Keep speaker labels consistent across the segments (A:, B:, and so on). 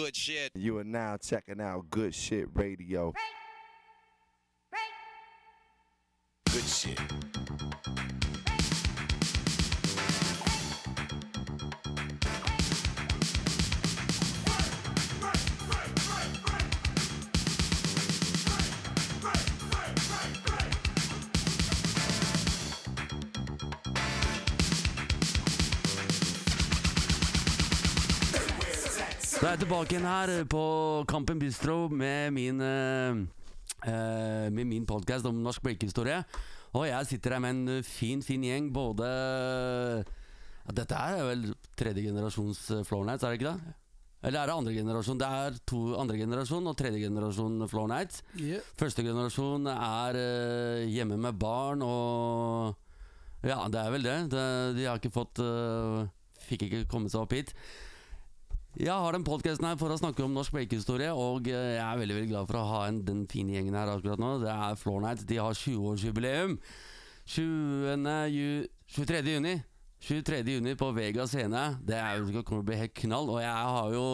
A: good shit.
B: You are now checking out Good Shit Radio.
A: Good shit.
C: Da er jeg tilbake igjen her på Kampen Bistro med min eh, eh, Med min podkast om norsk breakehistorie. Og jeg sitter her med en fin, fin gjeng. Både ja, Dette er vel tredje generasjons eh, Floor Nights, er det ikke det? Eller er det andre generasjon? Det er to andre generasjon og tredje generasjon Floor Nights.
D: Yeah.
C: Første generasjon er uh, hjemme med barn og Ja, det er vel det. det de har ikke fått uh, Fikk ikke kommet seg opp hit. Jeg har den podkasten her for å snakke om norsk breakehistorie, og eh, jeg er veldig veldig glad for å ha en, den fine gjengen her akkurat nå. Det er Floor Night. De har 20-årsjubileum. 20. Ju 23. juni. 23. juni på Vega scene. Det er, jo- det kommer til å bli helt knall. Og jeg har jo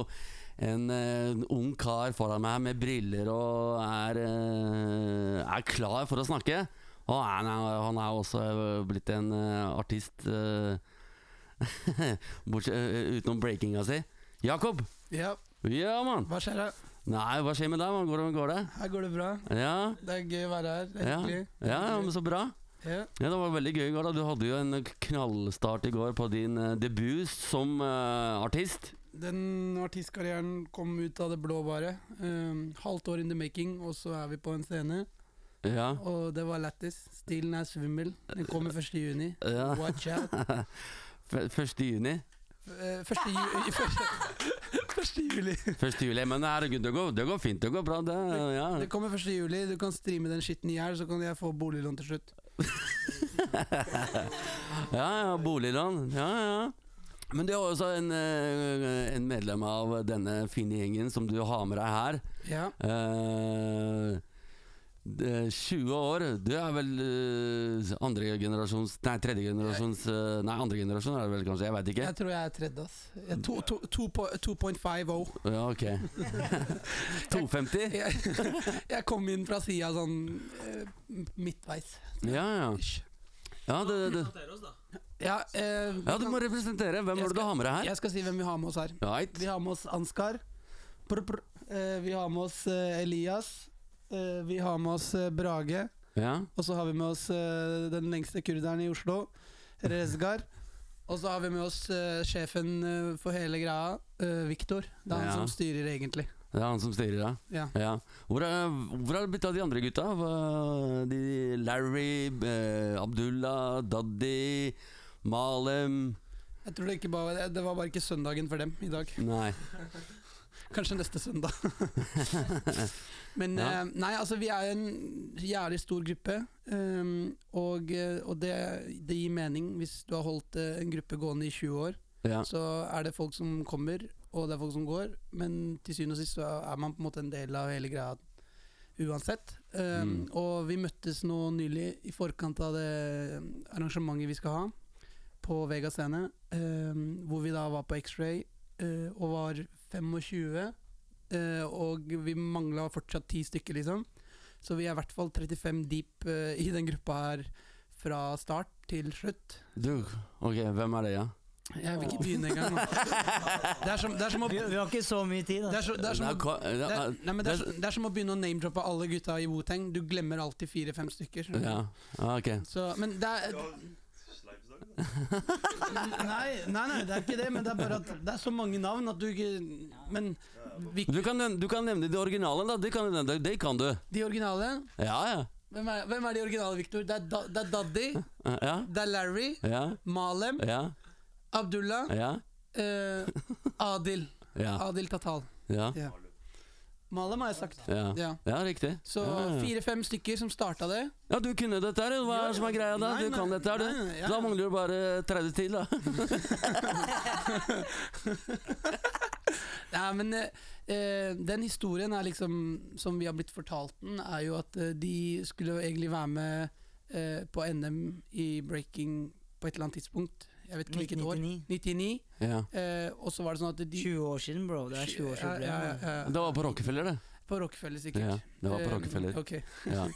C: en, eh, en ung kar foran meg med briller og er, eh, er klar for å snakke. Og han er, han er også blitt en eh, artist eh, Bortsett, eh, utenom breakinga si. Jakob!
D: Ja,
C: Ja, mann!
D: hva skjer da?
C: Nei, hva skjer med deg? Hvordan går det? Går det?
D: Her går det bra.
C: Ja,
D: Det er gøy å være her. Det er
C: ja,
D: hyggelig.
C: ja, ja, men så bra.
D: Ja.
C: Ja, Det var veldig gøy i går. da Du hadde jo en knallstart i går på din eh, debut som eh, artist.
D: Den artistkarrieren kom ut av det blå, bare. Um, halvt år in the making, og så er vi på en scene.
C: Ja.
D: Og det var lættis. Stilen er svimmel. Den kommer 1. juni.
C: ja.
D: Watch out.
C: F- 1. juni.
D: Eh, 1. første, 1. juli.
C: Første juli. Men herregud, det går, det går fint. Det går bra, det. Ja.
D: Det kommer første juli. Du kan streame den skitten i hjel, så kan jeg få boliglån til slutt.
C: Ja, ja, boliglån. Ja, ja. Men du er også en, eh, en medlem av denne fine gjengen som du har med deg her.
D: Ja.
C: Det- 20 år. Du er vel eh, andre generasjons Nei, tredje generasjons eh, Nei, andre generasjon er det vel kanskje. Jeg veit ikke.
D: Jeg tror jeg er tredje, ass. Jeg er to- to- to po- 2.50.
C: Ja, ok. 250?
D: Jeg, jeg kom inn fra sida sånn eh, midtveis.
C: Ja, ja. Ja, det, det.
D: Ja, eh,
C: ja, du må representere. Hvem det du har med deg her?
D: Jeg skal si hvem vi har med oss her.
C: Right.
D: Vi har med oss Ansgar. Pr -pr. Eh, vi har med oss eh, Elias. Eh, vi har med oss eh, Brage.
C: Ja.
D: Og så har vi med oss eh, den lengste kurderen i Oslo, Rezgar. Og så har vi med oss sjefen for hele greia, Viktor. Det er han
C: Ja.
D: som styrer, egentlig.
C: Det er han som styrer, ja.
D: Ja.
C: ja. Hvor, er, hvor er det blitt av de andre gutta? De Larry, Abdullah, Daddy, Malem
D: Jeg tror det ikke bare Det var bare ikke søndagen for dem i dag.
C: Nei.
D: Kanskje neste søndag. Men
C: Ja.
D: eh, Nei, altså vi er en jævlig stor gruppe. ehm, og eh, og det, det gir mening hvis du har holdt eh, en gruppe gående i 20 år.
C: Ja.
D: Så er det folk som kommer, og det er folk som går. Men til syvende og sist så er man på en måte en del av hele greia uansett. Um,
C: Mm.
D: Og vi møttes nå nylig i forkant av det arrangementet vi skal ha på Vega scene. um, hvor vi da var på X-ray og var 25. uh, og vi mangla fortsatt ti stykker, liksom. Så vi er i hvert fall 35 deep uh, i den gruppa her fra start til slutt.
C: Du, ok, hvem er det, ja?
D: Jeg vil ikke begynne engang. Det er som, det er som å
E: Vi, vi har ikke så mye tid,
D: det
E: da.
D: er, så, det, er som å, det, er, som begynne å name-droppe alle gutta i Wu-Tang. Du glemmer alltid fire-fem stykker.
C: Ja, ja, ok.
D: Så, men det er nei, nei, nei, det er ikke det. Men det er bare at det er så mange navn at du ikke Men vi,
C: Du kan, nevne- du kan nevne de originale, da. Det kan, du nevne, det kan du.
D: de originale
C: Ja, ja.
D: Hvem er, hvem er de originale, Victor? Det er, da, det er Daddy,
C: Ja,
D: det er Larry,
C: ja,
D: Malem,
C: ja,
D: Abdullah,
C: ja.
D: eh, Adil.
C: Ja,
D: Adil Tatal.
C: Ja.
D: Malem har jeg sagt.
C: ja.
D: Ja.
C: ja riktig.
D: Så
C: ja, ja.
D: fire-fem stykker som starta det.
C: Ja, du kunne dette her. Hva er det som er greia da?
D: Nei,
C: Du kan dette her, du.
D: nei, nei, ja.
C: Da mangler du bare 30 til, da.
D: Nei, men eh, eh, den historien er liksom Som vi har blitt fortalt den, er jo at eh, de skulle egentlig være med eh, på NM i breaking på et eller annet tidspunkt. Jeg vet ikke hvilket år. 99.
C: Ja.
D: Eh, og så var det sånn at de
E: 20 år siden, bro. Det er 20-årsjubileum.
D: Ja, ja, ja, ja.
C: Det var på Rockefeller, det.
D: På Rockefeller, sikkert.
C: Ja, det var på
D: Eh,
C: Rockefeller.
D: ok.
C: Ja.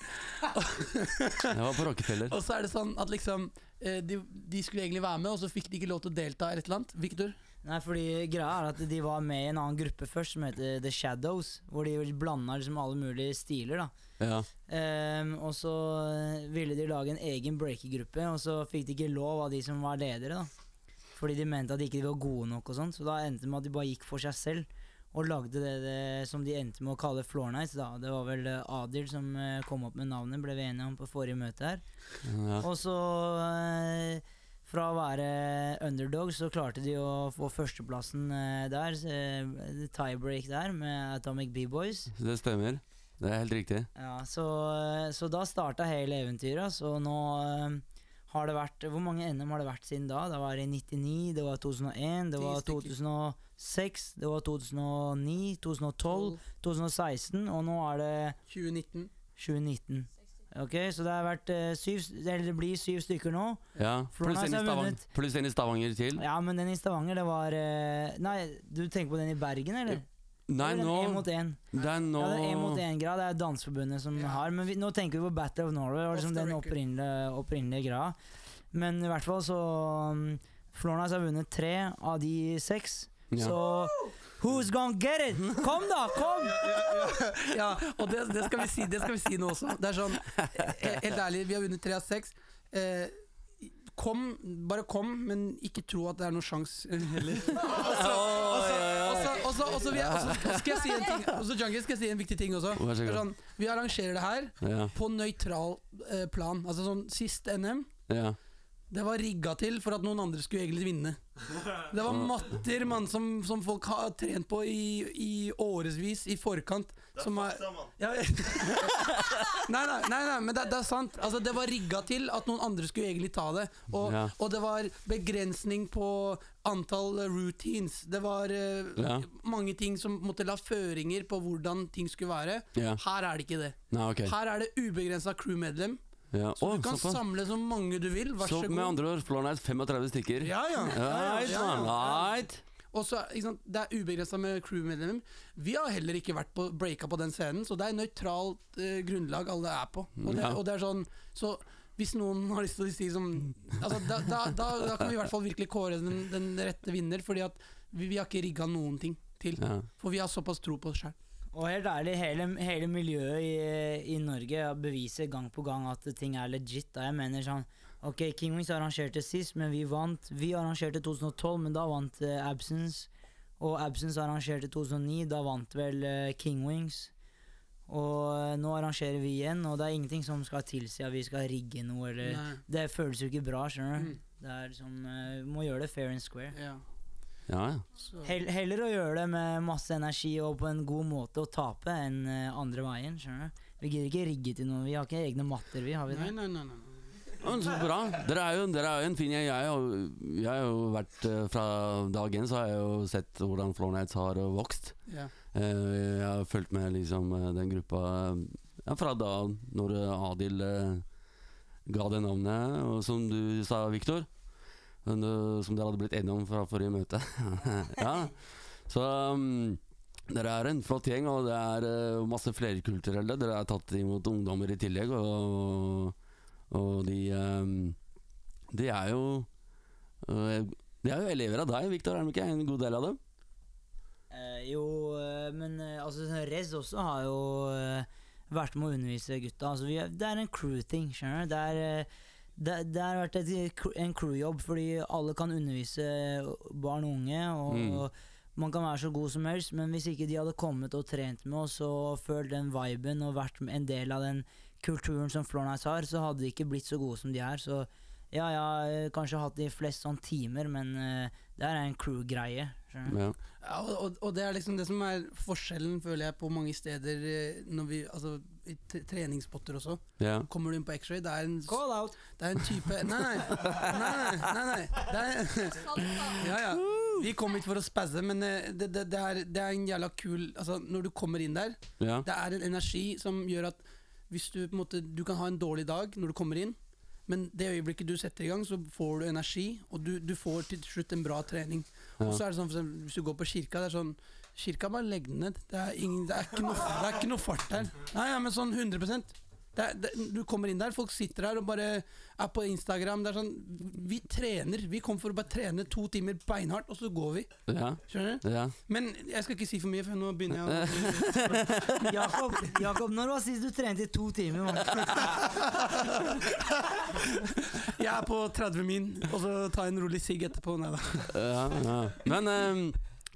C: Det var på Rockefeller.
D: Og så er det sånn at liksom eh, de, de skulle egentlig være med, og så fikk de ikke lov til å delta eller et eller annet. Victor?
E: Nei, fordi greia er at de var med i en annen gruppe først, som heter The Shadows. Hvor de blanda liksom alle mulige stiler, da.
C: Ja.
E: Um, og så eh, ville de lage en egen breakergruppe, og så fikk de ikke lov av de som var ledere, da. Fordi de mente at de ikke var gode nok og sånt, så da endte det med at de bare gikk for seg selv. Og lagde det, det som de endte med å kalle Floor Nights, da. Det var vel eh, Adil som eh, kom opp med navnet, ble vi enige om på forrige møte her.
C: ja.
E: Og så uh, fra å være underdog så klarte de å få førsteplassen der. tiebreak der med Atomic B-Boys.
C: Det stemmer. Det er helt riktig.
E: Ja, så, så da starta hele eventyret. Så nå eh, har det vært Hvor mange NM har det vært siden da? Det var i 99, det var 2001, det var 2006, det var 2009, 2012, 2016, og nå er det
D: 2019.
E: 2019. Ok, Så det har vært uh, syv Eller det blir syv stykker nå.
C: Ja. Pluss en i Stavanger, en i Stavanger til.
E: Ja, men den i Stavanger, det var uh, Nei, du tenker på den i Bergen, eller?
C: Nei, nå
E: mot én.
C: Det er nå
E: Ja, det er én mot én-grad. Det er Danseforbundet som
D: Ja.
E: har Men vi, nå tenker vi på Battle of Norway, og liksom den opprinnelige, opprinnelige greia. Men i hvert fall så um, Florence har vunnet tre av de seks.
C: Ja.
E: Så Who's gonna get it? Kom, da! Kom!
D: Ja, og det, det, skal vi si, det skal vi si nå også. Det er sånn, Helt ærlig, vi har vunnet tre av seks. Eh, kom, bare kom, men ikke tro at det er noen sjanse heller. Og så- og så- og så- skal jeg si en ting også, Junkie, skal jeg si en viktig ting også. Sånn, vi arrangerer det her på nøytral eh, plan. Altså sånn Sist NM
C: ja.
D: Det var rigga til for at noen andre skulle egentlig vinne. Det var matter mann, som, som folk har trent på i, i årevis i forkant. Som er, ja, nei, nei, nei, nei, men det, det er sant. Altså, det var rigga til at noen andre skulle egentlig ta det. Og,
C: Ja.
D: og det var begrensning på antall routines. Det var uh,
C: Ja.
D: mange ting som måtte la føringer på hvordan ting skulle være.
C: Ja.
D: Her er det ikke det.
C: Nei, ok.
D: Her er det ubegrensa crewmedlem.
C: Ja.
D: Så
C: Å,
D: du kan
C: såpass.
D: samle så mange du vil. Vær så
C: Så
D: god.
C: med andre ord, Floor Night 35 stykker.
D: Ja, ja.
C: Right,
D: ja, ja. Og så, Det er ubegrensa med crewmedlemmer. Vi har heller ikke vært på breaka på den scenen, så det er nøytralt eh, grunnlag alle er på. Og det, og det er sånn, så hvis noen har lyst til å si som altså, da, da, da, da kan vi i hvert fall virkelig kåre den, den rette vinner, fordi at vi, vi har ikke rigga noen ting til. For vi har såpass tro på oss sjøl.
E: Og helt ærlig, hele, hele miljøet i, i Norge beviser gang på gang at ting er legit. Da jeg mener sånn Ok, King Wings arrangerte sist, men vi vant. Vi arrangerte 2012, men da vant uh, Absence. Og Absence arrangerte 2009, da vant vel uh, King Wings. Og eh, nå arrangerer vi igjen, og det er ingenting som skal tilsi at vi skal rigge noe. Eller, det føles jo ikke bra, skjønner du.
D: Mm.
E: Det er liksom, uh, må gjøre det fair and square.
D: Ja.
C: Ja, ja.
E: Heller å gjøre det med masse energi og på en god måte å tape, enn eh, andre veien. skjønner du? Vi gidder ikke rigge til noe. Vi har ikke egne matter, vi. har vi
D: Nei,
E: det?
D: nei, nei, nei.
C: Ja, men så bra. Dere er jo, dere er jo en fin gjeng. Jeg, jo- jeg har jo vært eh, Fra dag én så har jeg jo sett hvordan Floor Nights har eh, vokst.
D: Ja.
C: Eh, Jeg har fulgt med liksom den gruppa ja, fra da når Adil ga det navnet, og som du sa, Viktor. Eh, Som dere hadde blitt enige om fra forrige møte. ja. Så um, dere er en flott gjeng, og det er eh, masse flerkulturelle. Dere har tatt imot ungdommer i tillegg, og, og de um, De er jo eh, De er jo elever av deg, Viktor, er de ikke? En god del av dem?
E: Eh, jo, men altså, sånn Rez også har jo vært med å undervise gutta. Altså, er, det er en crew-ting, skjønner du. Det, er, det, det har vært et, en crew-jobb, fordi alle kan undervise barn og unge. Og
C: Mm.
E: Man kan være så god som helst, men hvis ikke de hadde kommet og trent med oss og følt den viben og vært en del av den kulturen som Flornice har, så hadde de ikke blitt så gode som de er. Så ja, jeg har eh, kanskje hatt de fleste sånn timer, men uh, det er en crew-greie.
C: Ja.
D: Ja, og, og, det er liksom det som er forskjellen, føler jeg, på mange steder eh, når vi, altså, i t treningsspotter også.
C: ja.
D: Kommer du inn på X-ray, det er en,
E: Call out!
D: det er en type Nei, nei. nei, nei, nei, nei. Det er, ja, ja. Vi kom hit for å spazze, men eh, det, det, det, er, det er en jævla kul Altså, når du kommer inn der,
C: ja.
D: det er en energi som gjør at hvis du på en måte Du kan ha en dårlig dag når du kommer inn, Men det øyeblikket du setter i gang, så får du energi, og du, du får til slutt en bra trening.
C: Ja.
D: Og så er det sånn, for eksempel, Hvis du går på kirka, det er sånn Kirka bare legg den ned. Det er, ingen, det, er ikke noe, det er ikke noe fart der. Nei, ja, men sånn 100 det er, det, Du kommer inn der, folk sitter her og bare er på Instagram. Det er sånn Vi trener. Vi kom for å bare trene to timer beinhardt, og så går vi.
C: Ja.
D: Skjønner du?
C: ja.
D: Men jeg skal ikke si for mye, for nå begynner jeg å
E: Jakob, Jakob, når var sist du trente i to timer?
D: Jeg er på 30 min, og så tar jeg en rolig sigg etterpå. Nei da.
C: ja, ja. Men, ehm,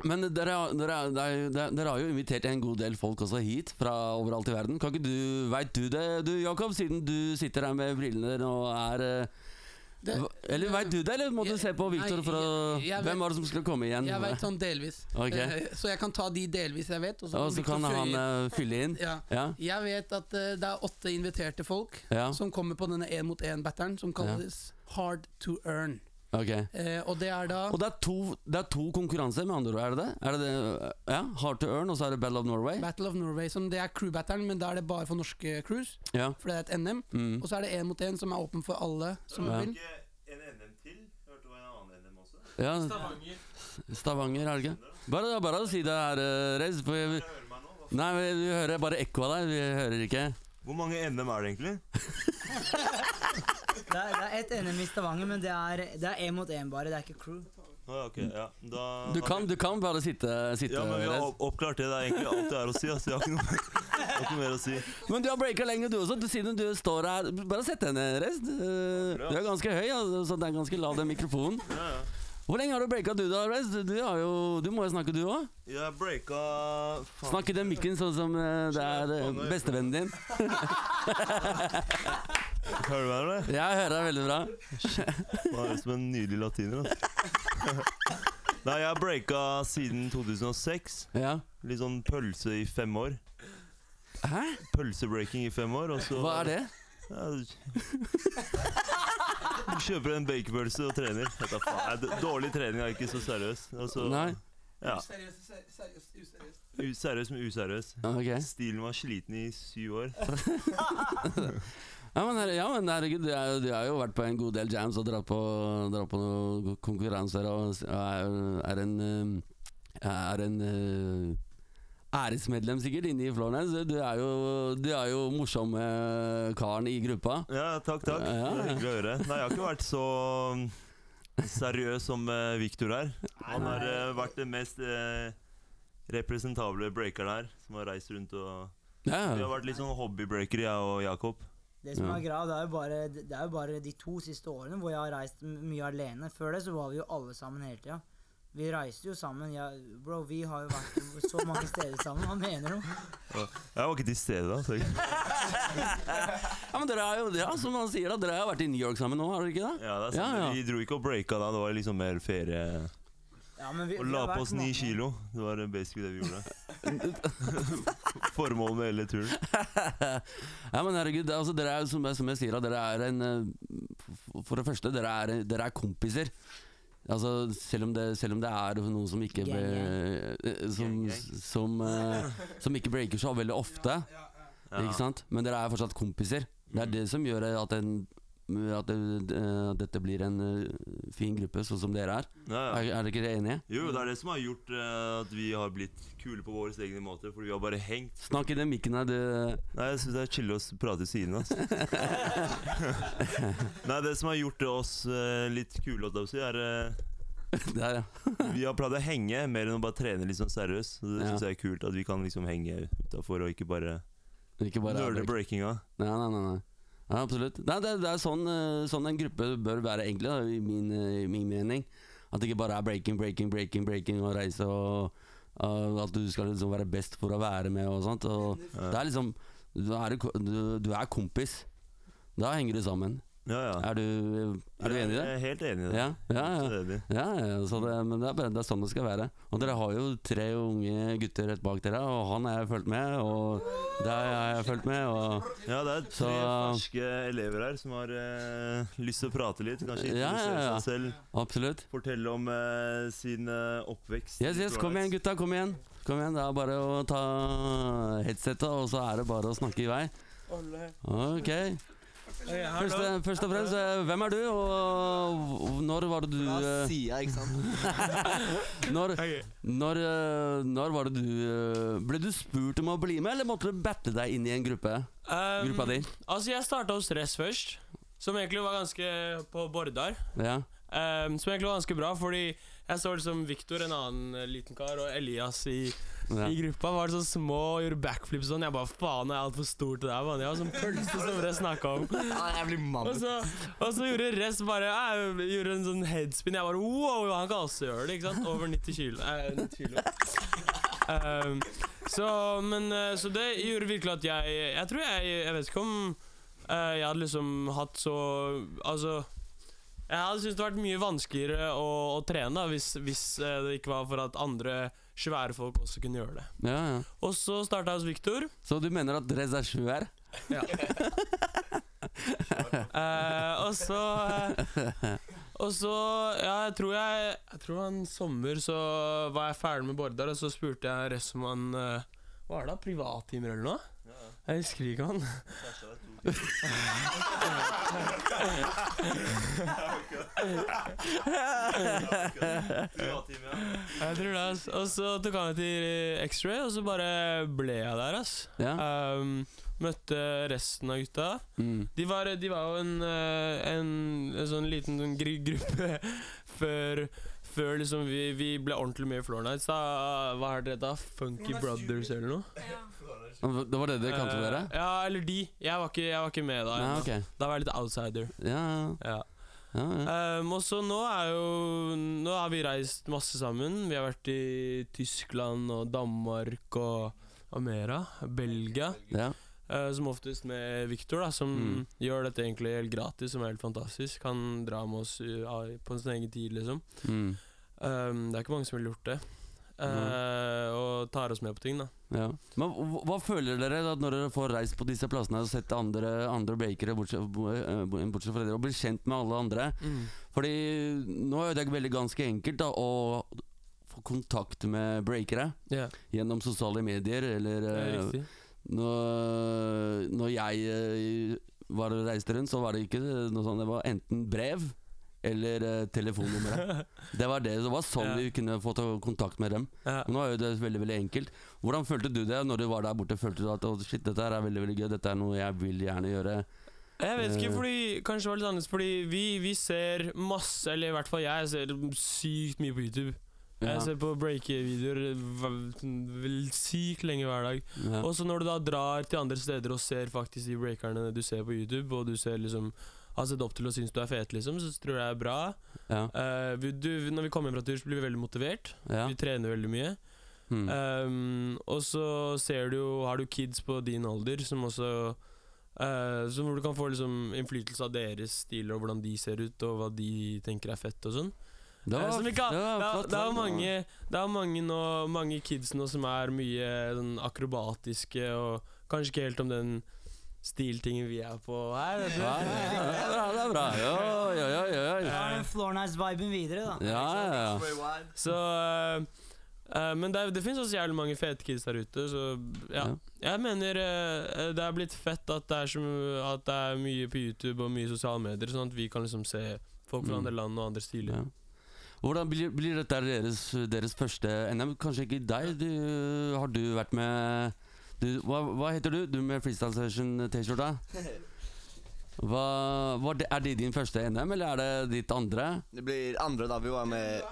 C: men dere, dere, dere, dere har jo invitert en god del folk også hit fra overalt i verden. Kan ikke du, Veit du det, du Jakob, siden du sitter her med brillene og er eh,
D: Det-
C: Eller veit du det, eller må du se på Victor
D: nei,
C: for å
D: jeg- jeg
C: Hvem var det som skulle komme igjen?
D: Jeg veit sånn delvis.
C: Ok.
D: Eh, Så jeg kan ta de delvis jeg vet. Og så
C: så kan han
D: føye-
C: eh, fylle inn?
D: ja.
C: Ja?
D: Jeg vet at det er åtte inviterte folk
C: Ja?
D: som kommer på denne én mot én-batteren, som kalles Hard to Earn.
C: Ok.
D: Eh, og det er da
C: Og det er, to, det er to konkurranser, med andre ord, er det det? Er det det? Ja, Hard to earn, og så er det Battle of Norway?
D: Battle of Norway, som det er crew-batteren, men da er det bare for norske crews.
C: Ja.
D: For det er et NM.
C: Mm.
D: Og så er det én mot én, som er åpen for alle som
C: Ja.
D: vil.
A: En NM til? Hørte du en annen NM også?
C: ja. Stavanger, Stavanger, er det ikke? Bare, bare å si det her, uh, Rez. For vi? Nei, vi, vi hører bare ekko av deg. Vi hører ikke.
A: Hvor mange NM er det egentlig?
E: Det er, det er ett NM i Stavanger, men det er, det én mot én bare. Det er ikke crew.
A: Ah, okay, ja. Da
C: Du kan, du kan bare sitte, sitte
A: Ja, men vi har oppklart det. Det er egentlig alt det er å si. Altså. Jeg har ikke noe, har ikke noe mer å si.
C: Men du har breaka lenge, du også. Du, siden du står her Bare sett deg ned, Rest. Du, er ganske høy, altså, så det er ganske lav, den mikrofonen.
A: Ja, ja.
C: Hvor lenge har du breaka, du da, Rest? Du, jo, du må jo snakke, du òg.
A: Jeg breaka faen.
C: Snakk i den mikken sånn som eh, det er eh, bestevennen din.
A: Hører du meg, eller?
C: Jeg hører deg veldig bra.
A: Du er som en nydelig latiner. Altså. Nei, jeg har breaka siden 2006.
C: Ja.
A: Litt sånn pølse i fem år.
C: Hæ?
A: Pølsebreaking i fem år. Og så,
C: Hva er det?
A: Ja, du- kjøper en bakepølse og trener. Dårlig trening er ikke så seriøs. Altså,
C: Nei?
A: Ja,
D: Useriøs, useriøs, useriøs.
A: Useriøs, seriøs, men useriøs.
C: Okay.
A: Stilen var sliten i syv år.
C: Ja, men, her- ja, men herregud, du, er, du har jo vært på en god del jams og dratt på, dratt på noen konkurranser og er, er en eh, Er en eh, æresmedlem sikkert inne i Flornes. Du er jo, du er jo morsomme karen i gruppa.
A: Ja, takk, takk.
C: Ja, ja.
A: Det er hyggelig å høre. Nei, jeg har ikke vært så seriøs som eh, Victor er. Han har vært den mest representable breakeren her, som har reist rundt og
C: Ja,
A: Vi har vært litt sånn hobbybreakere, jeg og Jakob.
E: Det som
C: Ja.
E: er greia, det er, jo bare, det er jo bare de to siste årene hvor jeg har reist mye alene. Før det så var vi jo alle sammen hele tida. Vi reiste jo sammen. Jeg, bro, vi har jo vært så mange steder sammen. Hva mener du?
A: Jeg var ikke til stede da. Så.
C: ja men dere er jo, ja, som han sier, da, dere har vært i New York sammen nå, har dere ikke det?
A: Ja, det er sant.
C: Ja, ja.
A: Vi dro ikke og breaka da, det var liksom mer ferie.
E: Ja, men vi,
A: Og la på oss ni kilo. Det var basically det vi gjorde. Formålet med hele turen.
C: ja, men herregud, altså, dere er, som, jeg- som jeg sier, dere er en eh, For det første, dere er, dere er kompiser. Altså, selv om, det, selv om det er noen som ikke
E: Gang,
C: eh, som, som, eh, som ikke breaker så veldig ofte. Ikke sant? Men dere er fortsatt kompiser. Det er det som gjør at, en, at, det, dette blir en eh, fin gruppe, sånn som dere er.
A: Ja, ja.
C: Er, er dere ikke enige?
A: Jo, det er det som har gjort eh, at vi har blitt kule på våre egne måter. Fordi vi har bare hengt.
C: Snakk i den mikken her, du.
A: Nei, jeg syns det er chill å prate i siden. Altså. Nei, det som har gjort oss eh, litt kule, er
C: Der, ja.
A: Vi har pleid å henge mer enn å bare trene litt sånn seriøst. Så det
C: Ja.
A: synes jeg er kult at vi kan liksom henge utafor og ikke bare
C: Ikke bare
A: nerde breakinga.
C: Nei, nei, nei, nei. Ja, absolutt. Nei, det, det er sånn, eh, sånn en gruppe bør være, egentlig, da, i min, eh, min mening. At det ikke bare er breaking, breaking, breaking, breaking og reise og og at du skal liksom være best for å være med og sånt. Og det er liksom du er, du, du er kompis. Da henger du sammen.
A: Ja, ja.
C: Er du, er du enig i det?
A: Jeg er helt enig i det.
C: Ja, ja, ja. Ja, ja, så det, men det er, det er sånn det skal være. Og dere har jo tre unge gutter rett bak dere, og han har jeg fulgt med, og der har jeg fulgt med, og
A: Ja, det er tre
C: Så-
A: ferske elever her som har uh, lyst til å prate litt. Kanskje
C: Ja, ja,
A: introdusere
C: ja.
A: seg selv.
C: absolutt.
A: Fortelle om uh, sin uh, oppvekst.
C: Yes, yes, kom igjen gutta, kom igjen. Kom igjen, Det er bare å ta headsetet, og så er det bare å snakke i vei. Ok. Først, først og fremst, eh, hvem er du, og når var det du
F: Hva
C: sier
F: jeg, ikke sant.
C: når, når, eh, når var det du eh, Ble du spurt om å bli med, eller måtte du batte deg inn i en gruppe?
G: Um,
C: Gruppa di?
G: Altså, jeg starta hos Ress først, som egentlig var ganske på Bordar.
C: Ja.
G: Um, som egentlig var ganske bra, fordi jeg så liksom Victor, en annen eh, liten kar, og Elias i,
C: ja.
G: i gruppa var det så små og gjorde backflips sånn. Jeg bare faen, jeg er altfor stor til deg, mann. Jeg var sånn pølse som dere snakka om.
F: Ja, jeg blir mann.
G: Og så, og så gjorde rest bare Jeg gjorde en sånn headspin. Jeg bare wow, han kan også gjøre det, ikke sant? Over 90 kilo. Eh, 90 kilo. Um, så, men, eh, så det gjorde virkelig at jeg Jeg tror jeg Jeg vet ikke om uh, jeg hadde liksom hatt så Altså Jeg hadde syntes det hadde vært mye vanskeligere å, å trene da, hvis, hvis eh, det ikke var for at andre svære folk også kunne gjøre det.
C: ja, ja.
G: Og så starta jeg hos Victor.
C: Så du mener at dress er svær?
G: Eh, og så uh, Og så Ja, jeg tror jeg Jeg tror en sommer så var jeg ferdig med Bordar, og så spurte jeg om han eh, Hva er det, da? Privattimer eller noe? Jeg husker ikke han. Jeg tror det, ass. Og så tok han meg til X-ray, og så bare ble jeg der, ass.
C: Ja.
G: Um, møtte resten av gutta.
C: Mm.
G: De var, de var jo en, eh, en, en sånn liten sånn gru gruppe før, før liksom vi, vi ble ordentlig med i Floor Nights. Da, hva er det da? Funky Brothers eller noe?
C: Det var det dere kalte
G: dere?
C: dere?
G: Ja, eller de. Jeg var ikke, jeg var ikke med da. Nei,
C: okay.
G: Da var jeg litt outsider.
C: Ja,
G: Ja.
C: ja, ja.
G: Um, og så nå er jo Nå har vi reist masse sammen. Vi har vært i Tyskland og Danmark og Amera. Belgia.
C: ja.
G: Uh, som oftest med Victor, da, som
C: Mm.
G: gjør dette egentlig helt gratis, som er helt fantastisk. Han drar med oss uh, på sin egen tid, liksom.
C: Mm.
G: Um, det er ikke mange som ville gjort det. Eh, og tar oss med på ting, da.
C: Ja. Men hva, hva føler dere da når dere får reist på disse plassene og sett andre, andre breakere, bortsett, bo- eh, bo- bortsett fra dere, og blir kjent med alle andre? Fordi nå er det veldig ganske enkelt da å få kontakt med breakere
G: yeah.
C: gjennom sosiale medier, eller
G: er
C: eh, når, når jeg eh, var og reiste rundt, så var det ikke noe sånt. Det var enten brev eller eh, telefonnummeret. Det var det. Det var sånn
G: Ja.
C: vi kunne få ta kontakt med dem.
G: Ja.
C: Nå er jo det veldig veldig enkelt. Hvordan følte du det når du var der borte? Følte du at oh, shit, dette her er veldig veldig gøy, dette er noe jeg vil gjerne gjøre?
G: Jeg vet ikke,
C: Eh.
G: fordi Kanskje det var litt annerledes Fordi vi, vi ser masse Eller i hvert fall jeg ser sykt mye på YouTube. Jeg ser på break-videoer sykt lenge hver dag.
C: Ja.
G: Og så når du da drar til andre steder og ser faktisk de breakerne du ser på YouTube, og du ser liksom har sett opp til og syns du er fet, liksom, så tror jeg det er bra.
C: Ja.
G: Uh, vi, du, når vi kommer hjem fra tur, så blir vi veldig motivert.
C: Ja.
G: Vi trener veldig mye.
C: Mm.
G: Um, og så ser du jo Har du kids på din alder som også uh, Som hvor du kan få liksom innflytelse av deres stiler og hvordan de ser ut, og hva de tenker er fett og sånn.
C: Det var, det var
G: det er mange, det er mange, nå, mange kids nå som er mye sånn akrobatiske og kanskje ikke helt om den stiltingen vi er på her. du.
C: Ja, ja, ja, det er bra. Det er bra. jo, jo, jo, jo. ja.
E: Den Floor Nights-viben videre, da.
C: ja, ja, ja.
G: Så uh, eh, Men det, det finnes også jævlig mange fete kids der ute, så ja. Jeg mener uh, det er blitt fett at det, er så, at det er mye på YouTube og mye sosiale medier, sånn at vi kan liksom se folk fra
C: Mm.
G: andre land og andre stiler.
C: Ja. Hvordan blir, blir dette deres, deres første NM? Kanskje ikke deg? Du, har du vært med du, hva, hva heter du? Du med Freestyle Session-T-skjorta? Hva, var det, er det din første NM, eller er det ditt andre?
F: Det blir andre da vi var med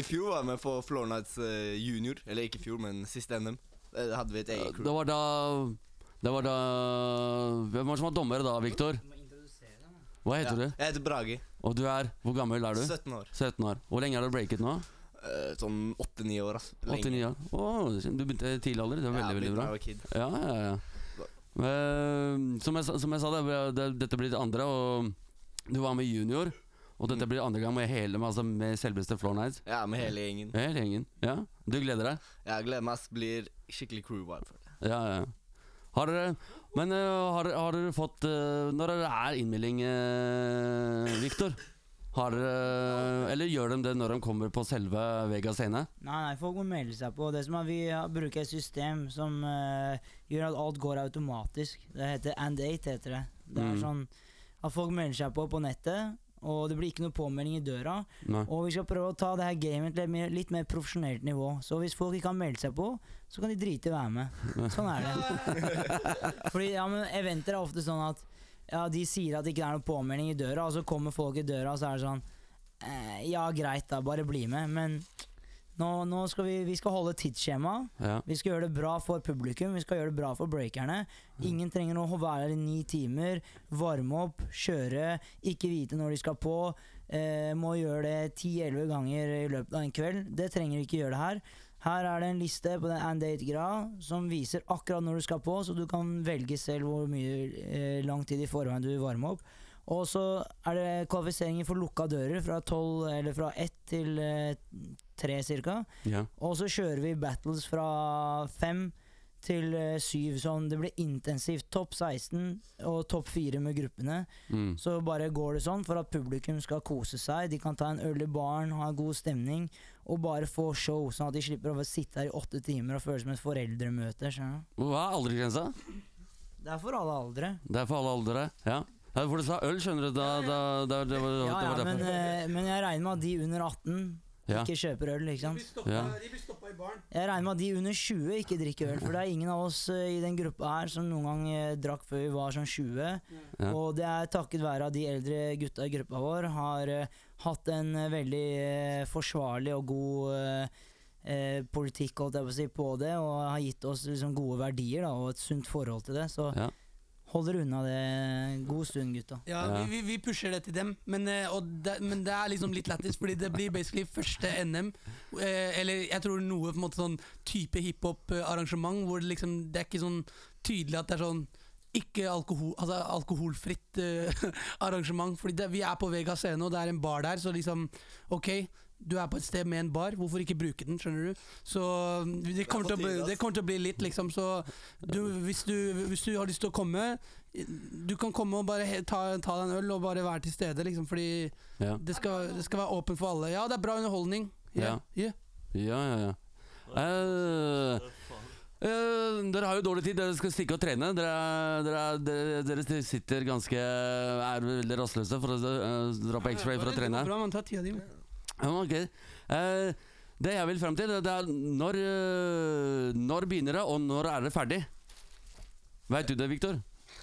F: I fjor var jeg med på Floor Nights eh, Junior. Eller ikke i fjor, men siste NM. Da hadde vi et eget crew.
C: Det var da Det var da Hvem var som var dommer da, Viktor? Hva heter
F: Ja.
C: du?
F: Jeg heter Brage.
C: Og du er Hvor gammel er du?
F: 17 år.
C: 17 år. Hvor lenge har du breaket nå?
F: Eh, sånn 8-9 år, ass. Lenge.
C: 89 år. Å, du begynte i tidlig alder. Det var veldig, veldig bra. Ja, ja, ja. Eh, som, jeg, som jeg sa, det, det, dette blir det andre, og du var med junior. Og dette blir andre gang med hele med, altså med selveste Floor Nights.
F: Ja, med hele gjengen.
C: Hele gjengen. Ja, Du gleder deg?
F: Ja, Jeg gleder meg. Blir skikkelig crew vibe. for det.
C: Ja, ja. Har dere Men uh, har, har dere fått uh, Når det er innmelding, uh, Viktor? Har Eller gjør de det når de kommer på selve Vega scene?
E: Nei, nei, folk må melde seg på. Det som er Vi bruker et system som uh, gjør at alt går automatisk. Det heter And8, heter det. Det er
C: Mm.
E: sånn At folk melder seg på på nettet, og det blir ikke noe påmelding i døra.
C: Nei.
E: Og vi skal prøve å ta det her gamet til et litt mer profesjonelt nivå. Så hvis folk ikke har meldt seg på, så kan de drite i å være med. Sånn er det. Fordi ja, men eventer er ofte sånn at ja, de sier at det ikke er noen påmelding i døra, og så kommer folk i døra, og så er det sånn eh, Ja, greit, da, bare bli med. Men nå, nå skal vi, vi skal holde tidsskjema.
C: Ja.
E: Vi skal gjøre det bra for publikum, vi skal gjøre det bra for breakerne. Ingen trenger å være her i ni timer, varme opp, kjøre, ikke vite når de skal på. Eh, må gjøre det ti-elleve ganger i løpet av en kveld. Det trenger vi ikke gjøre det her. Her er det en liste på den And Date-greia som viser akkurat når du skal på, så du kan velge selv hvor mye eh, lang tid i forveien du vil varme opp. Og så er det kvalifiseringer for lukka dører fra 12, eller fra 1 til eh, 3 cirka.
C: Ja.
E: Og så kjører vi battles fra 5 til eh, 7, sånn det blir intensivt. Topp 16 og topp 4 med gruppene.
C: Mm.
E: Så bare går det sånn for at publikum skal kose seg. De kan ta en øl i baren, ha god stemning, og bare få show, sånn at de slipper å sitte her i åtte timer og føle som et foreldremøte. skjønner du?
C: Hva er aldersgrensa?
E: Det er for alle aldre.
C: Det er for alle aldre. Ja. For du sa øl, skjønner du. Da, da, da, det var,
E: Ja,
C: det
E: ja,
C: var
E: men, eh, men jeg regner med at de under 18
C: Ja.
E: ikke kjøper øl, ikke
D: De blir stoppa,
C: Ja.
D: de blir stoppa i baren.
E: Jeg regner med at de under 20 ikke drikker øl, for det er ingen av oss eh, i den gruppa her som noen gang eh, drakk før vi var sånn 20.
C: Ja.
E: Og det er takket være at de eldre gutta i gruppa vår har eh, hatt en eh, veldig eh, forsvarlig og god politikk holdt jeg på, å si, på det, og har gitt oss liksom, gode verdier da, og et sunt forhold til det. Så
C: Ja.
E: Hold dere unna det en god stund, gutta.
D: Ja,
C: Ja.
D: Vi, vi, pusher det til dem, men, eh, og det, men det er liksom litt lættis, fordi det blir basically første NM. Eh, eller jeg tror noe på en måte sånn type hiphop-arrangement hvor det liksom Det er ikke sånn tydelig at det er sånn ikke alkohol, altså alkoholfritt uh, arrangement. Fordi det, vi er på Vega scene, og det er en bar der, så liksom Ok, du er på et sted med en bar, hvorfor ikke bruke den, skjønner du? Så det kommer, til å bli, det kommer til å bli litt, liksom. Så du, hvis, du, hvis du har lyst til å komme, du kan komme og bare ta, ta deg en øl og bare være til stede, liksom. Fordi
C: Ja.
D: det skal, det skal være åpent for alle. Ja, det er bra underholdning. Ja, ja.
C: Ja, ja, ja. Eh, Uh, dere har jo dårlig tid, dere skal stikke og trene. Dere, er- dere, er- dere, dere sitter ganske Er veldig rastløse for å uh, dra på X-ray for å
D: Det går
C: trene.
D: Bra, man tar tida di.
C: Ok. Uh, det jeg vil frem til, det er når, uh, når begynner det, og når er det ferdig? Veit du det, Viktor?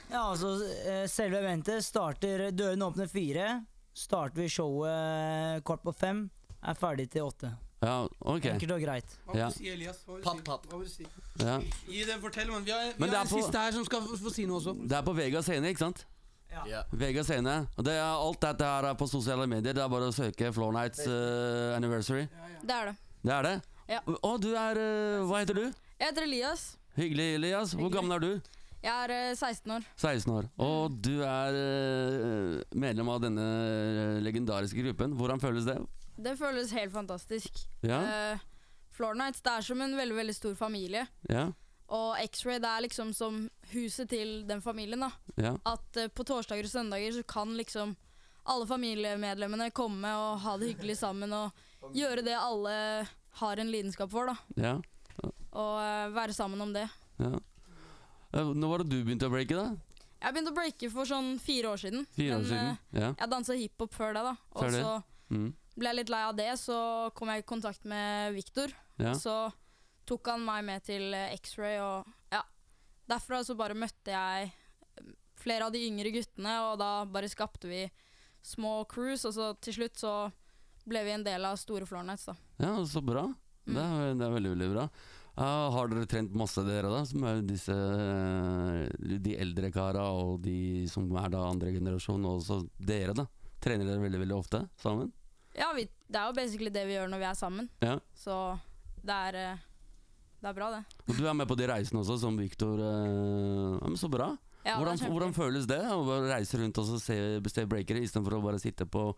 E: Ja, altså eh, Selve eventet starter Dørene åpner fire. Starter vi showet kvart på fem. Er ferdig til åtte.
C: Ja, ok.
E: Enkelt og greit.
D: Hva vil du si, Elias? Hva vil du si?
F: papp.
D: Hva vil du si?
C: Ja.
D: Gi det, fortell, man. Vi har, vi har
C: er
D: en
C: på-
D: siste her som skal få, få si noe også.
C: Det er på Vegas scene, ikke sant?
F: Ja.
C: Vegas scene. Det er, alt dette her er på sosiale medier. Det er bare å søke Floor Nights uh, anniversary.
H: Det er det.
C: Det er det?
H: Ja.
C: Og du er uh, Hva heter du?
H: Jeg heter Elias.
C: Hyggelig, Elias. Hvor
H: Hyggelig.
C: gammel er du?
H: Jeg er eh, 16 år.
C: 16 år. Og du er eh, medlem av denne eh, legendariske gruppen. Hvordan føles det?
H: Det føles helt fantastisk.
C: Ja?
H: Uh, Floor Nights det er som en veldig veldig stor familie.
C: Ja?
H: Og X-Ray det er liksom som huset til den familien. da
C: Ja?
H: At uh, på torsdager og søndager så kan liksom alle familiemedlemmene komme og ha det hyggelig sammen og gjøre det alle har en lidenskap for. da
C: Ja?
H: Og uh, være sammen om det.
C: ja. Når var det du begynte å breake, da?
H: Jeg begynte å breake for sånn fire år siden.
C: Fire år
H: men,
C: siden?
H: eh,
C: Ja.
H: jeg dansa hiphop før det, da. Og så
C: Mm.
H: ble jeg litt lei av det, så kom jeg i kontakt med Victor.
C: ja.
H: Så tok han meg med til eh, X-Ray, og ja. Derfra så bare møtte jeg eh, flere av de yngre guttene, og da bare skapte vi små crews, og så til slutt så ble vi en del av Store Floor Nights, da.
C: ja, så bra. Det er, det er veldig, veldig bra. Uh, har dere trent masse, dere, da? Som er disse eh, De eldre kara og de som er da andre generasjon, og også dere, da? Trener dere veldig, veldig ofte sammen?
H: Ja, vi, det er jo basically det vi gjør når vi er sammen,
C: Ja.
H: så det er, eh, det er bra, det.
C: Og du er med på de reisene også, som Viktor. eh, ja, så bra.
H: Ja,
C: hvordan, hvordan føles det å reise rundt og se, Bestay breakere, istedenfor å bare sitte på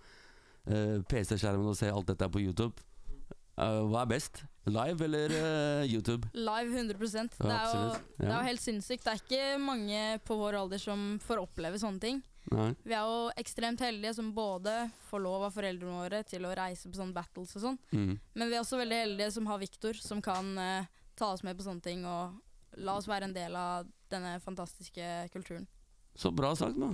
C: eh, PC-skjermen og se alt dette på YouTube? Uh, hva er best? Live eller uh, YouTube?
H: Live 100 Det er, jo, det er jo helt sinnssykt. Det er ikke mange på vår alder som får oppleve sånne ting.
C: Nei.
H: Vi er jo ekstremt heldige som både får lov av foreldrene våre til å reise på sånne battles og sånn,
C: Mm.
H: men vi er også veldig heldige som har Viktor, som kan eh, ta oss med på sånne ting og la oss være en del av denne fantastiske kulturen.
C: Så bra sagt, da.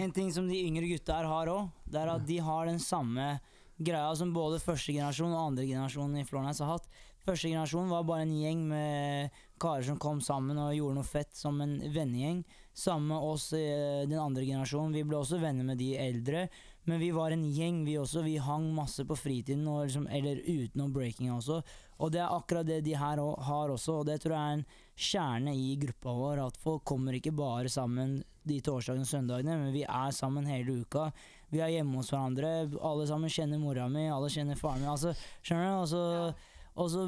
E: En ting som de yngre gutta her har òg, det er at de har den samme greia som både første generasjon og andre generasjon i Florence har hatt. Første generasjon var bare en gjeng med karer som kom sammen og gjorde noe fett som en vennegjeng. Samme oss, eh, den andre generasjonen. Vi ble også venner med de eldre. Men vi var en gjeng, vi også. Vi hang masse på fritiden, og liksom, eller utenom breaking også. Og det er akkurat det de her har også, og det tror jeg er en kjerne i gruppa vår. At folk kommer ikke bare sammen de torsdagene og søndagene, men vi er sammen hele uka. Vi er hjemme hos hverandre. Alle sammen kjenner mora mi, alle kjenner faren min. Altså, skjønner du? Altså, og så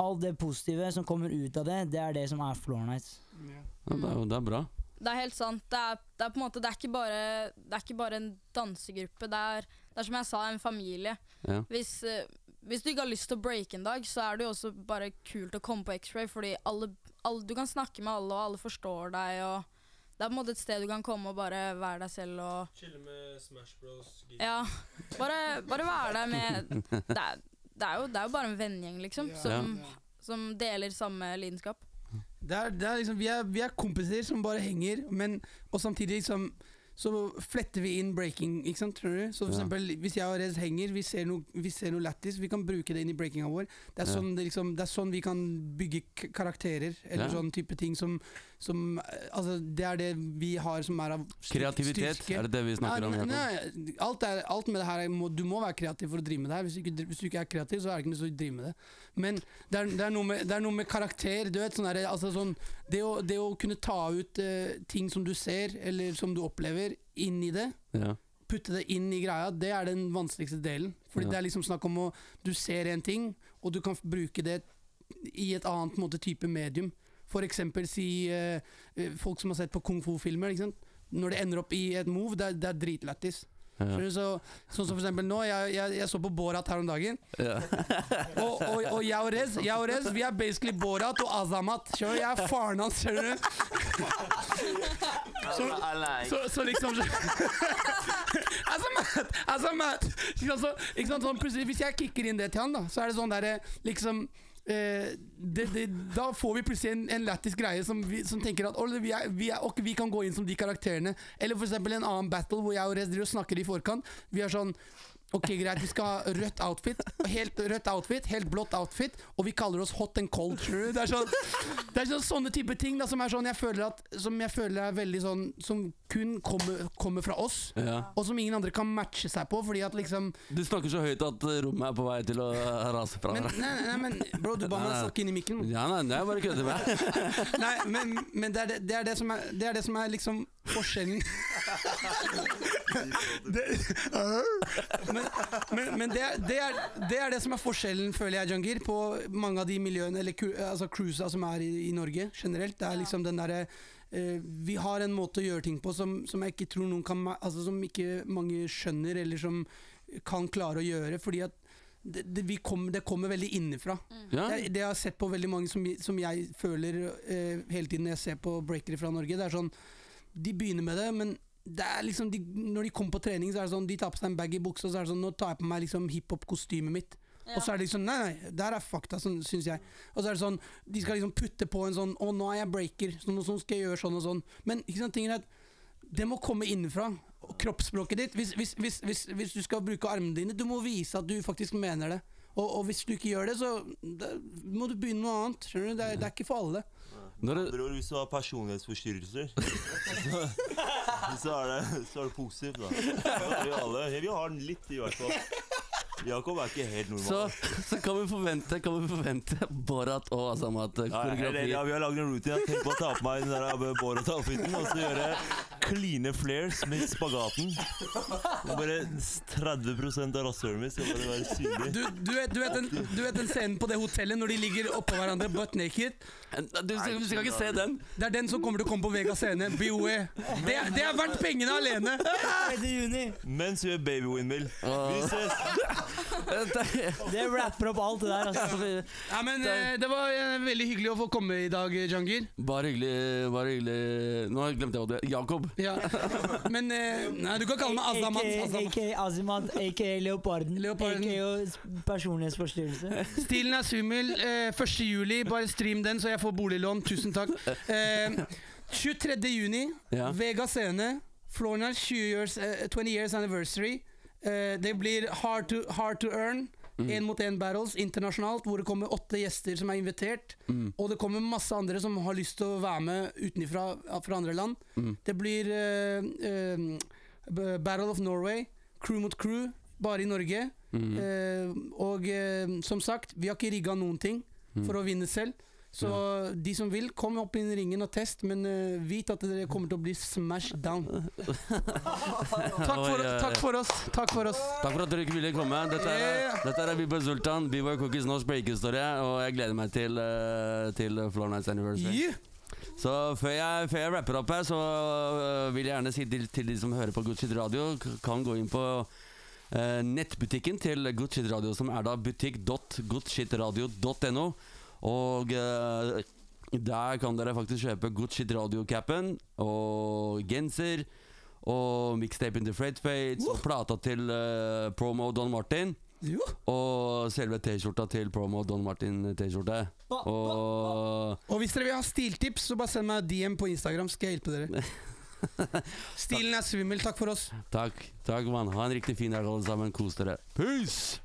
E: Alt det positive som kommer ut av det, det er det som er Floor Nights.
C: Ja, det, er, jo- det er bra.
H: Det er helt sant. Det er, det er på en måte Det er ikke bare, det er ikke bare en dansegruppe. Det er, det er som jeg sa, en familie.
C: Ja.
H: Hvis, eh, hvis du ikke har lyst til å breake en dag, så er det jo også bare kult å komme på X-ray, fordi alle, alle, du kan snakke med alle, og alle forstår deg. og Det er på en måte et sted du kan komme og bare være deg selv og
G: Chille med Smash Bros.
H: Ja. Bare, bare være der med det er, det, er jo, det er jo bare en vennegjeng, liksom, som, som deler samme lidenskap.
D: Det er, det er liksom, vi, er, vi er kompiser som bare henger, men, og samtidig liksom så fletter vi inn breaking. ikke sant, tror du? Så for
C: Ja.
D: eksempel, Hvis jeg og Rez henger, vi ser noe, vi ser noe lættis, vi kan bruke det inn i breakinga vår. Det er, sånn, det, liksom, det er sånn vi kan bygge karakterer, eller
C: Ja.
D: sånn type ting som, som eh, Altså, det er det vi har som er av styrke-
C: Kreativitet, er det det vi snakker om?
D: Nei,
C: Jakob?
D: nei, alt, er, alt med det her er, må, Du må være kreativ for å drive med det her. Hvis du ikke, hvis du ikke er kreativ, så er det ikke noe å drive med det. Men det er, det er, noe, med, det er noe med karakter. Du vet, sånn der, altså sånn, det, å, det å kunne ta ut uh, ting som du ser, eller som du opplever, inn i det.
C: Ja.
D: Putte det inn i greia, det er den vanskeligste delen. Fordi
C: Ja.
D: det er liksom snakk om å Du ser en ting, og du kan bruke det i et annet måte, type medium. For eksempel si eh, eh, folk som har sett på kung fu-filmer. Når det ender opp i et move, det er, det er dritlættis.
C: Ja.
D: Så, sånn som for eksempel nå, jeg, jeg, jeg så på Borat her om dagen.
C: Ja.
D: Og, og, og jeg og Rez, jeg og Rez, vi er basically Borat og Azamat. Skjønner du? Jeg er faren hans, skjønner du? Så, så, så liksom Azamat! Azamat! Ikke sant, så, ikke sant, sånn, plutselig, hvis jeg kicker inn det til han, da, så er det sånn derre liksom eh, det, det, da får vi plutselig en, en lættis greie som, vi, som tenker at vi, er, vi, er, ok, vi kan gå inn som de karakterene. Eller eksempel en annen battle hvor jeg og Rez snakker i forkant. Vi er sånn Ok, greit, vi skal ha rødt outfit. Helt rødt outfit, helt blått outfit, og vi kaller oss hot and cold. du? Det er sånn, det er sånn, sånne type ting da, som er sånn jeg føler at Som jeg føler er veldig sånn Som kun kommer, kommer fra oss,
C: Ja.
D: og som ingen andre kan matche seg på, fordi at liksom
C: Du snakker så høyt at rommet er på vei til å rase fra
D: Men,
C: deg.
D: nei, nei, men bro, du ba meg
C: Nei, nei.
D: snakke inn i mikken.
C: Ja, nei, det er bare kødder med.
D: Nei, men, men det, er det, det, er det, som er, det er det som er liksom forskjellen det, Men, men, men det, er, det, er, det er det som er forskjellen, føler jeg, Jangir, på mange av de miljøene, eller altså cruisa som er i, i Norge generelt. Det er liksom den derre eh, Vi har en måte å gjøre ting på som, som jeg ikke tror noen kan Altså som ikke mange skjønner, eller som kan klare å gjøre. Fordi at det, det, vi kom, det kommer veldig innenfra.
C: Ja.
D: Det, det jeg har sett på veldig mange som, som jeg føler eh, hele tiden når jeg ser på breakere fra Norge, det er sånn De begynner med det, men det er liksom de, når de kommer på trening, så er det sånn De tar på seg en bag i buksa, og så er det sånn Nå tar jeg på meg liksom hiphop-kostymet mitt. Og så er det liksom Nei, nei, der er fakta, sånn, syns jeg. Og så er det sånn De skal liksom putte på en sånn Å, nå er jeg breaker, så nå sånn skal jeg gjøre sånn og sånn. Men ikke sant, tingen er at det må komme innenfra. Kroppsspråket ditt. Hvis, hvis, hvis, hvis, hvis du skal bruke armene dine, du må vise at du faktisk mener det. Og, og hvis du ikke gjør det, så da må du begynne noe annet. Skjønner du? Det er, det er ikke for alle.
C: Når det,
A: Bror, hvis du har personlighetsforstyrrelser, så, så, er det, så er det positivt, da. Vi, alle, vi har den litt, i hvert fall. Jakob er ikke helt normal.
C: så kan vi forvente Kan vi forvente Borat og
A: Asamat er
C: koreografi.
A: ja, vi har lagd en routine. Jeg tenker på å ta på meg den der Borat-outfiten og så gjøre kline flares med spagaten. Og bare 30 av rasshølet mitt skal bare være synlig.
D: Du, du, vet, du, vet den, du vet den scenen på det hotellet når de ligger oppå hverandre butt naked?
C: Du, skal- du skal ikke se den.
D: Det er den som kommer til å komme på Vegas scene. BOE. Det, det er verdt pengene alene!
E: 3. juni.
A: Mens vi gjør baby windmill. Vi ses!
E: Det rapper opp alt det der. Altså.
D: Ja, men eh, Det var eh, veldig hyggelig å få komme i dag, Jangir.
C: Bare hyggelig. Bare hyggelig Nå glemte jeg hva det Jakob.
D: Ja. Men eh, Nei, du kan kalle meg Azamat.
E: AKA
D: Azamat.
E: AKA Azimat, aka Leoparden.
D: Leoparden.
E: AKA personlighetsforstyrrelse.
D: Stilen er svimmel. Eh, 1. juli, bare stream den, så jeg får boliglån. Tusen takk. Eh, 23. juni,
C: Ja.
D: Vega scene. Flornals 20 years, eh, 20 years anniversary. Eh, det blir Hard to, hard to Earn.
C: Mm.
D: Mot én battles internasjonalt, hvor det kommer åtte gjester som er invitert.
C: Mm.
D: Og det kommer masse andre som har lyst til å være med utenfra fra andre land.
C: Mm.
D: Det blir uh, uh, Battle of Norway, crew mot crew, bare i Norge.
C: Mm.
D: Og som sagt, vi har ikke rigga noen ting
C: Mm.
D: for å vinne selv. Så de som vil, kom opp i ringen og test, men uh, vit at dere kommer til å bli smashed down. Takk for, takk for oss. Takk for oss.
C: Takk for at dere ikke ville komme. Dette er, dette er Abiba Sultan, B-Boy Cookies norsk breakehistorie, og jeg gleder meg til, uh, til Floor Nights Anniversary.
D: Yeah.
C: Så før jeg, før jeg rapper opp her, så øh, vil jeg gjerne si til, til de som hører på Good Shit Radio, kan gå inn på øh, nettbutikken til Good Shit Radio, som er da butikk.goodshitradio.no. Og uh, der kan dere faktisk kjøpe Good Shit Radio-capen og genser. Og mixtape in the Fred Fates og plata til uh, promo Don Martin.
D: Jo.
C: Og selve T-skjorta til promo Don Martin T-skjorte. Og,
D: og hvis dere vil ha stiltips, så bare send meg DM på Instagram, skal jeg hjelpe dere. Stilen er svimmel. Takk for oss.
C: Takk. takk mann Ha en riktig fin dag, alle sammen. Kos dere. Peace!